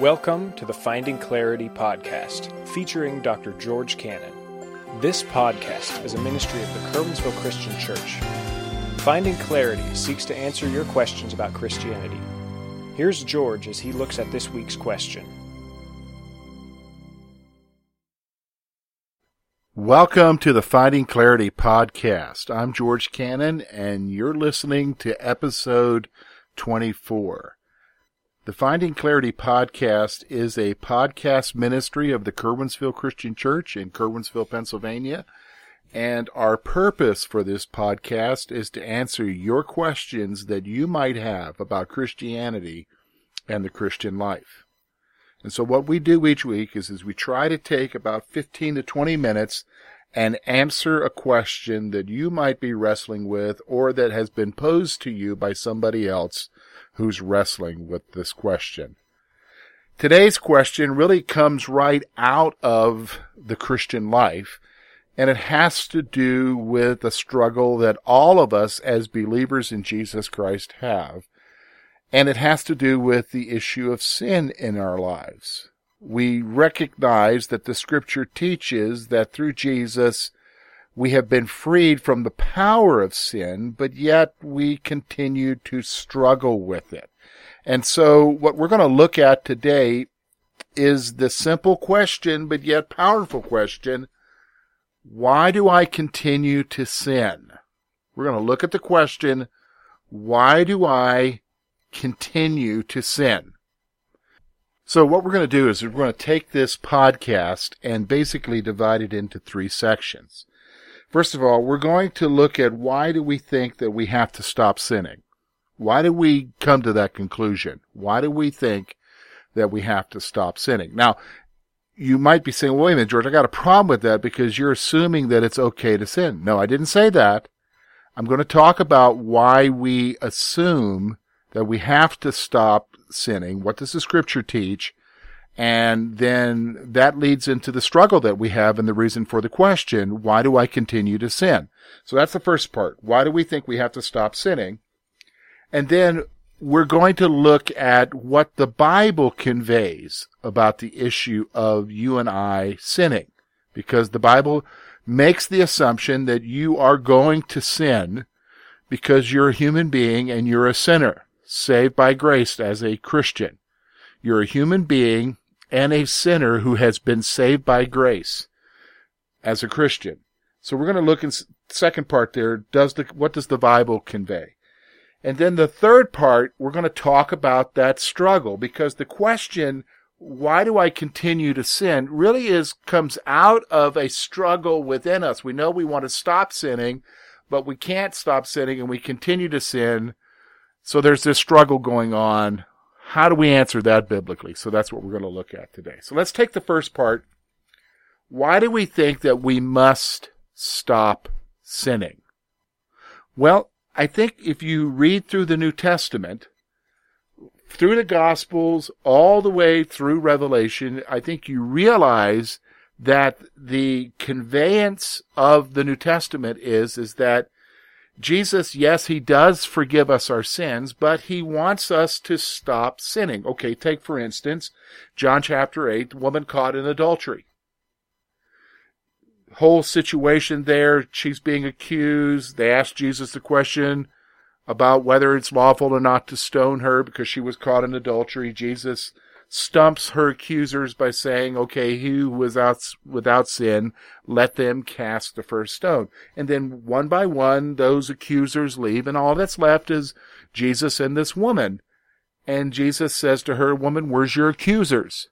Welcome to the Finding Clarity podcast, featuring Dr. George Cannon. This podcast is a ministry of the Curwensville Christian Church. Finding Clarity seeks to answer your questions about Christianity. Here's George as he looks at this week's question. Welcome to the Finding Clarity podcast. I'm George Cannon, and you're listening to episode 24. The Finding Clarity podcast is a podcast ministry of the Curwensville Christian Church in Curwensville, Pennsylvania. And our purpose for this podcast is to answer your questions that you might have about Christianity and the Christian life. And so what we do each week is, is we try to take about 15 to 20 minutes and answer a question that you might be wrestling with or that has been posed to you by somebody else who's wrestling with this question. Today's question really comes right out of the Christian life, and it has to do with a struggle that all of us as believers in Jesus Christ have. And it has to do with the issue of sin in our lives. We recognize that the scripture teaches that through Jesus, we have been freed from the power of sin, but yet we continue to struggle with it. And so what we're going to look at today is the simple question, but yet powerful question. Why do I continue to sin? We're going to look at the question, why do I continue to sin? So what we're going to do is we're going to take this podcast and basically divide it into three sections. First of all, we're going to look at why do we think that we have to stop sinning? Why do we come to that conclusion? Why do we think that we have to stop sinning? Now, you might be saying, well, wait a minute, George, I got a problem with that because you're assuming that it's okay to sin. No, I didn't say that. I'm going to talk about why we assume that we have to stop sinning. What does the scripture teach? And then that leads into the struggle that we have and the reason for the question, why do I continue to sin? So that's the first part. Why do we think we have to stop sinning? And then we're going to look at what the Bible conveys about the issue of you and I sinning. Because the Bible makes the assumption that you are going to sin because you're a human being and you're a sinner, saved by grace as a Christian. You're a human being and a sinner who has been saved by grace as a Christian. So we're going to look in second part there. Does the, what does the Bible convey? And then the third part, we're going to talk about that struggle because the question, why do I continue to sin really is, comes out of a struggle within us. We know we want to stop sinning, but we can't stop sinning and we continue to sin. So there's this struggle going on how do we answer that biblically? So that's what we're going to look at today. So let's take the first part. Why do we think that we must stop sinning? Well, I think if you read through the New Testament, through the Gospels, all the way through Revelation, I think you realize that the conveyance of the New Testament is, is that Jesus, yes, he does forgive us our sins, but he wants us to stop sinning. Okay, take for instance, John chapter 8, woman caught in adultery. Whole situation there, she's being accused. They ask Jesus the question about whether it's lawful or not to stone her because she was caught in adultery. Jesus stumps her accusers by saying, okay, who was out, without sin, let them cast the first stone. And then one by one, those accusers leave, and all that's left is Jesus and this woman. And Jesus says to her, woman, where's your accusers?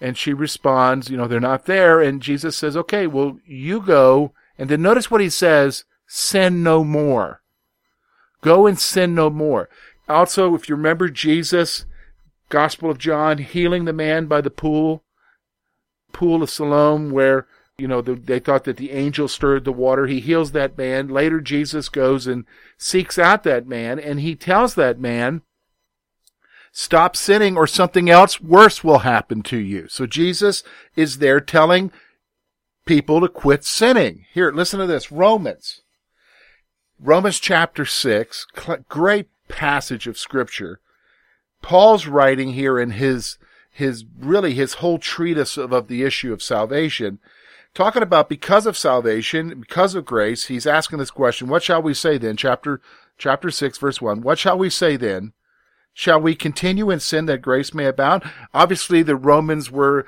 And she responds, you know, they're not there. And Jesus says, okay, well, you go. And then notice what he says, sin no more. Go and sin no more. Also, if you remember Jesus, Gospel of John, healing the man by the pool, pool of Siloam, where you know the, they thought that the angel stirred the water. He heals that man. Later, Jesus goes and seeks out that man, and he tells that man, "Stop sinning, or something else worse will happen to you." So Jesus is there telling people to quit sinning. Here, listen to this: Romans, Romans chapter six, great passage of scripture Paul's writing here in his his really his whole treatise of, of the issue of salvation, talking about because of salvation, because of grace, he's asking this question, what shall we say then? Chapter chapter six, verse one. What shall we say then? Shall we continue in sin that grace may abound? Obviously the Romans were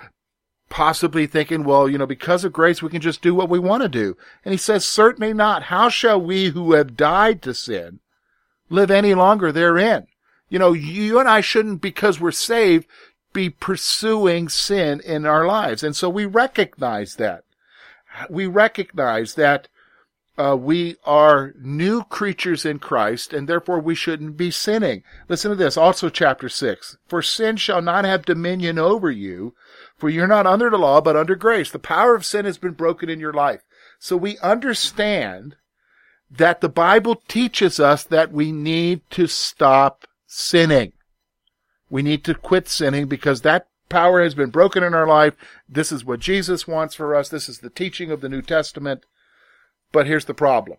possibly thinking, well, you know, because of grace, we can just do what we want to do. And he says, certainly not. How shall we who have died to sin live any longer therein? You know, you and I shouldn't, because we're saved, be pursuing sin in our lives. And so we recognize that. We recognize that uh, we are new creatures in Christ, and therefore we shouldn't be sinning. Listen to this, also chapter 6. For sin shall not have dominion over you, for you're not under the law, but under grace. The power of sin has been broken in your life. So we understand that the Bible teaches us that we need to stop sinning. We need to quit sinning because that power has been broken in our life. This is what Jesus wants for us. This is the teaching of the New Testament. But here's the problem.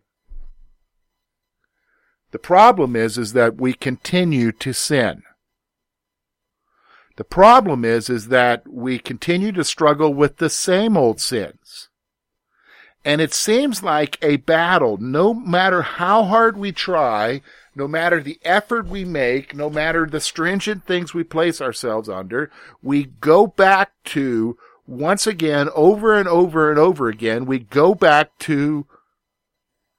The problem is, is that we continue to sin. The problem is, is that we continue to struggle with the same old sins. And it seems like a battle, no matter how hard we try, no matter the effort we make, no matter the stringent things we place ourselves under, we go back to, once again, over and over and over again, we go back to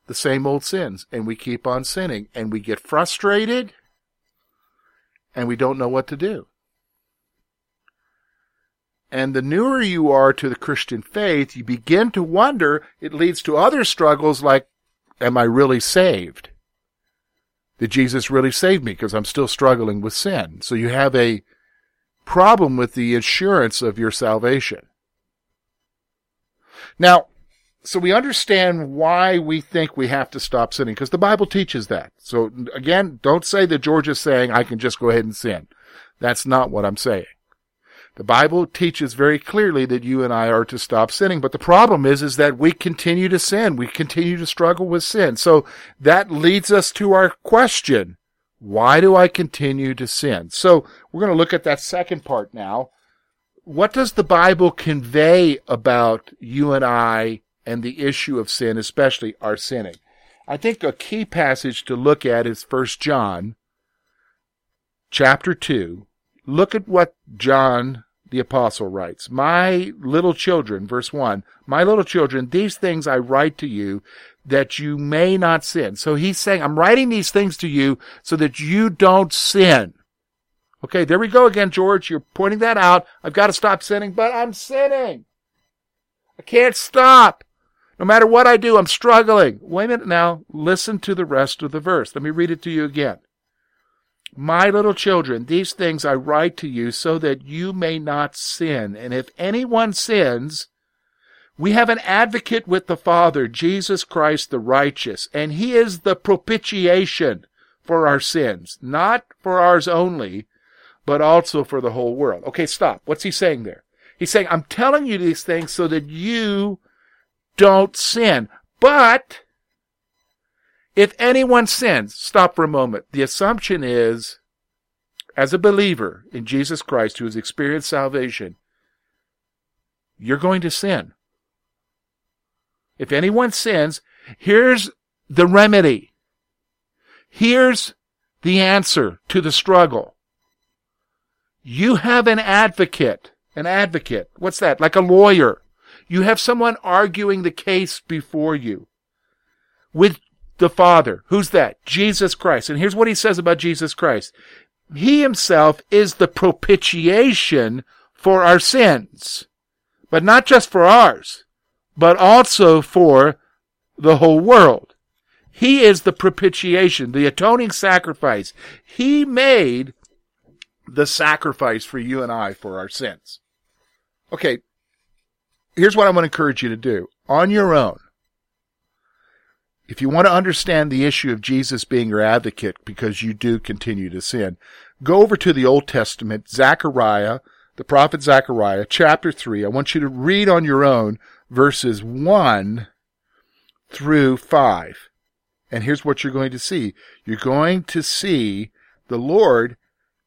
the same old sins. And we keep on sinning. And we get frustrated. And we don't know what to do. And the newer you are to the Christian faith, you begin to wonder, it leads to other struggles like, am I really saved? Did Jesus really save me? Because I'm still struggling with sin. So you have a problem with the assurance of your salvation. Now, so we understand why we think we have to stop sinning, because the Bible teaches that. So again, don't say that George is saying I can just go ahead and sin. That's not what I'm saying. The Bible teaches very clearly that you and I are to stop sinning, but the problem is, is that we continue to sin. We continue to struggle with sin. So that leads us to our question. Why do I continue to sin? So we're going to look at that second part now. What does the Bible convey about you and I and the issue of sin, especially our sinning? I think a key passage to look at is 1 John chapter 2 Look at what John the apostle writes. My little children, verse 1, my little children, these things I write to you that you may not sin. So he's saying, I'm writing these things to you so that you don't sin. Okay, there we go again, George. You're pointing that out. I've got to stop sinning, but I'm sinning. I can't stop. No matter what I do, I'm struggling. Wait a minute now. Listen to the rest of the verse. Let me read it to you again. My little children, these things I write to you so that you may not sin. And if anyone sins, we have an advocate with the Father, Jesus Christ the righteous, and he is the propitiation for our sins, not for ours only, but also for the whole world. Okay, stop. What's he saying there? He's saying, I'm telling you these things so that you don't sin. But if anyone sins, stop for a moment. The assumption is, as a believer in Jesus Christ who has experienced salvation, you're going to sin. If anyone sins, here's the remedy. Here's the answer to the struggle. You have an advocate. An advocate. What's that? Like a lawyer. You have someone arguing the case before you with the Father. Who's that? Jesus Christ. And here's what he says about Jesus Christ. He himself is the propitiation for our sins. But not just for ours, but also for the whole world. He is the propitiation, the atoning sacrifice. He made the sacrifice for you and I for our sins. Okay, here's what I'm going to encourage you to do. On your own, if you want to understand the issue of Jesus being your advocate because you do continue to sin, go over to the Old Testament, Zechariah, the prophet Zechariah, chapter 3. I want you to read on your own verses 1 through 5. And here's what you're going to see. You're going to see the Lord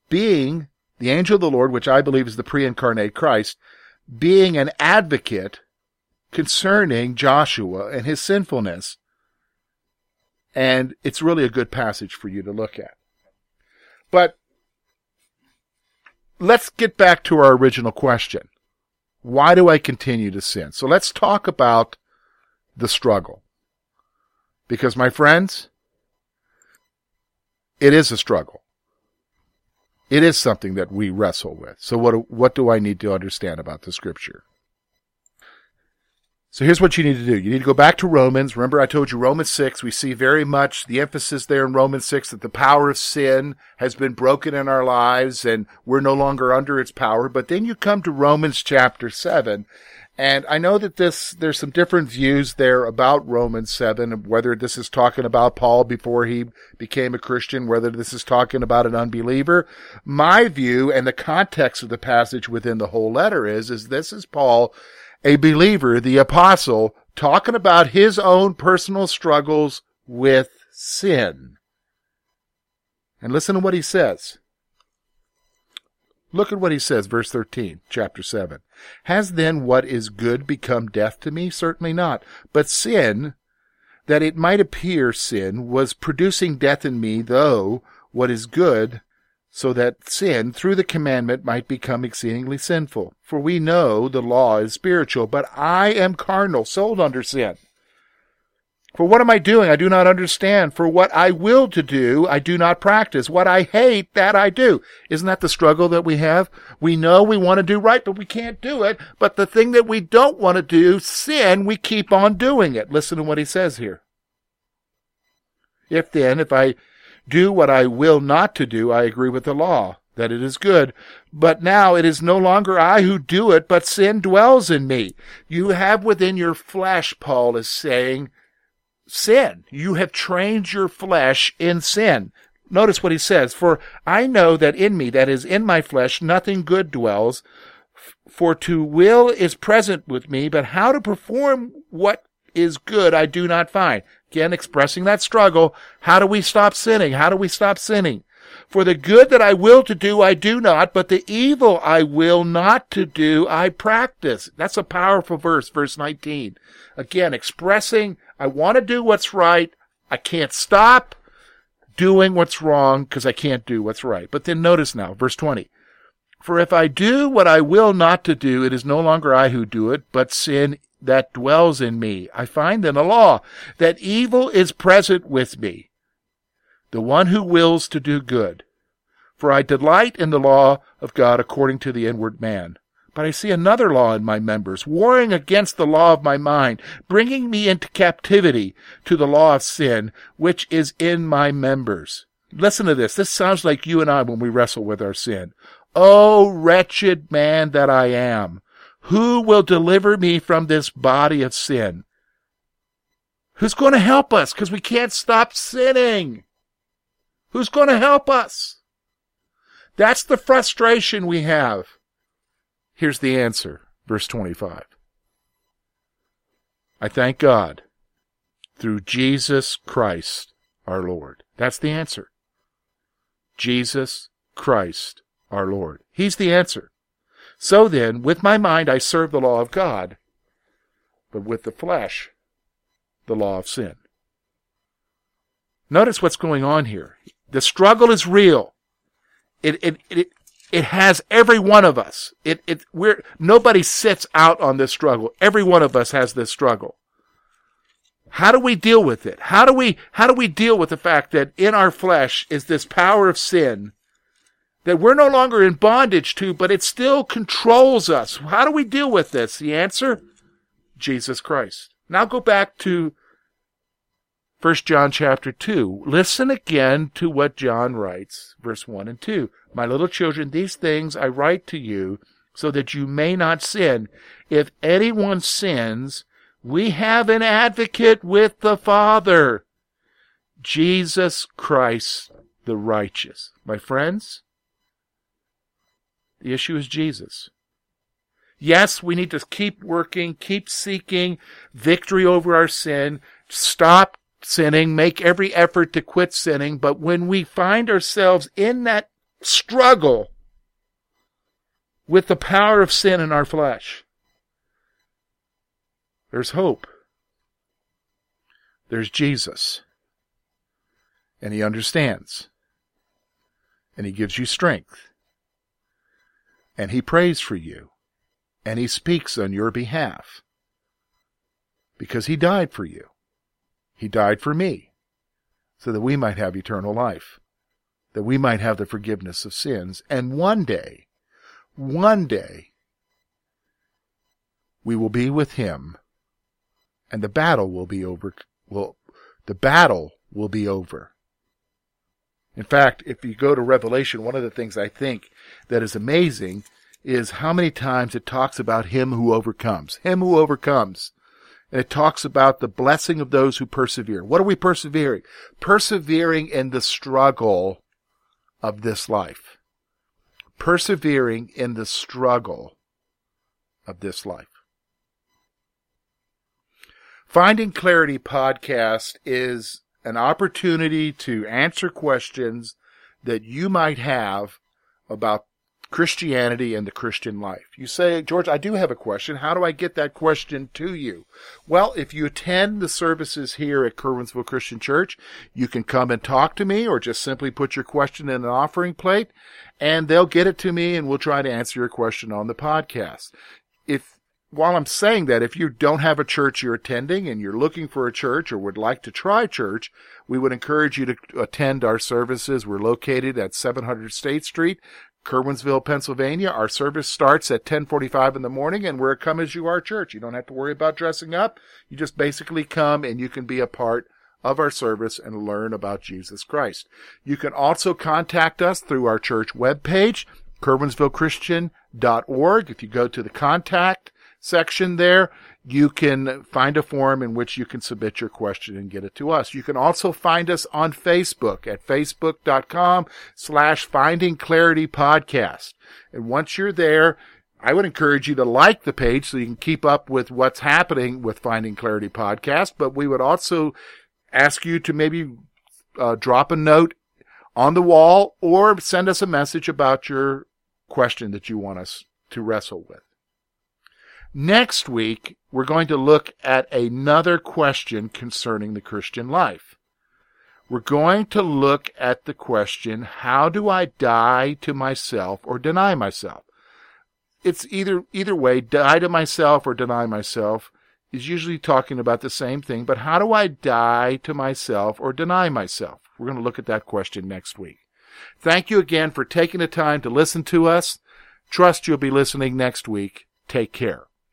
being the angel of the Lord, which I believe is the pre-incarnate Christ, being an advocate concerning Joshua and his sinfulness. And it's really a good passage for you to look at. But let's get back to our original question. Why do I continue to sin? So let's talk about the struggle. Because my friends, it is a struggle. It is something that we wrestle with. So what, what do I need to understand about the scripture? So here's what you need to do. You need to go back to Romans. Remember I told you Romans 6, we see very much the emphasis there in Romans 6 that the power of sin has been broken in our lives and we're no longer under its power. But then you come to Romans chapter 7 and I know that this, there's some different views there about Romans 7, whether this is talking about Paul before he became a Christian, whether this is talking about an unbeliever. My view and the context of the passage within the whole letter is, is this is Paul, a believer, the apostle, talking about his own personal struggles with sin. And listen to what he says. Look at what he says, verse 13, chapter 7. Has then what is good become death to me? Certainly not. But sin, that it might appear sin, was producing death in me, though what is good, so that sin, through the commandment, might become exceedingly sinful. For we know the law is spiritual, but I am carnal, sold under sin. For what am I doing? I do not understand. For what I will to do, I do not practice. What I hate, that I do. Isn't that the struggle that we have? We know we want to do right, but we can't do it. But the thing that we don't want to do, sin, we keep on doing it. Listen to what he says here. If then, if I do what I will not to do, I agree with the law, that it is good. But now it is no longer I who do it, but sin dwells in me. You have within your flesh, Paul is saying, sin. You have trained your flesh in sin. Notice what he says, for I know that in me, that is in my flesh, nothing good dwells. For to will is present with me, but how to perform what is good I do not find. Again, expressing that struggle. How do we stop sinning? How do we stop sinning? For the good that I will to do, I do not, but the evil I will not to do, I practice. That's a powerful verse, verse 19. Again, expressing I want to do what's right. I can't stop doing what's wrong because I can't do what's right. But then notice now, verse 20. For if I do what I will not to do, it is no longer I who do it, but sin that dwells in me. I find in the law that evil is present with me, the one who wills to do good. For I delight in the law of God according to the inward man. But I see another law in my members, warring against the law of my mind, bringing me into captivity to the law of sin, which is in my members. Listen to this. This sounds like you and I when we wrestle with our sin. Oh, wretched man that I am. Who will deliver me from this body of sin? Who's going to help us? Because we can't stop sinning. Who's going to help us? That's the frustration we have. Here's the answer, verse 25. I thank God through Jesus Christ our Lord. That's the answer. Jesus Christ our Lord. He's the answer. So then, with my mind I serve the law of God, but with the flesh, the law of sin. Notice what's going on here. The struggle is real. It, it, it, it has every one of us. It, it, we're, nobody sits out on this struggle. Every one of us has this struggle. How do we deal with it? How do we, how do we deal with the fact that in our flesh is this power of sin that we're no longer in bondage to, but it still controls us? How do we deal with this? The answer? Jesus Christ. Now go back to 1 John chapter 2. Listen again to what John writes, verse 1 and 2. My little children, these things I write to you so that you may not sin. If anyone sins, we have an advocate with the Father, Jesus Christ the righteous. My friends, the issue is Jesus. Yes, we need to keep working, keep seeking victory over our sin, stop sinning, make every effort to quit sinning. But when we find ourselves in that struggle with the power of sin in our flesh, there's hope. There's Jesus. And he understands. And he gives you strength. And he prays for you. And he speaks on your behalf. Because he died for you. He died for me. So that we might have eternal life. That we might have the forgiveness of sins. And one day, one day, we will be with him and the battle will be over. Will the battle will be over. In fact, if you go to Revelation, one of the things I think that is amazing is how many times it talks about him who overcomes, him who overcomes. And it talks about the blessing of those who persevere. What are we persevering? Persevering in the struggle of this life. Persevering in the struggle of this life. Finding Clarity podcast is an opportunity to answer questions that you might have about Christianity and the Christian life. You say, George, I do have a question. How do I get that question to you? Well, if you attend the services here at Curwensville Christian Church, you can come and talk to me or just simply put your question in an offering plate and they'll get it to me and we'll try to answer your question on the podcast. If while I'm saying that, if you don't have a church you're attending and you're looking for a church or would like to try church, we would encourage you to attend our services. We're located at 700 State Street, Curwensville, Pennsylvania. Our service starts at 1045 in the morning and we're a come as you are church. You don't have to worry about dressing up. You just basically come and you can be a part of our service and learn about Jesus Christ. You can also contact us through our church webpage, curwensvillechristian.org. If you go to the contact section there, you can find a form in which you can submit your question and get it to us. You can also find us on Facebook at facebook.com slash finding clarity podcast. And once you're there, I would encourage you to like the page so you can keep up with what's happening with Finding Clarity podcast. But we would also ask you to maybe uh, drop a note on the wall or send us a message about your question that you want us to wrestle with. Next week, we're going to look at another question concerning the Christian life. We're going to look at the question, how do I die to myself or deny myself? It's either, either way, die to myself or deny myself is usually talking about the same thing, but how do I die to myself or deny myself? We're going to look at that question next week. Thank you again for taking the time to listen to us. Trust you'll be listening next week. Take care.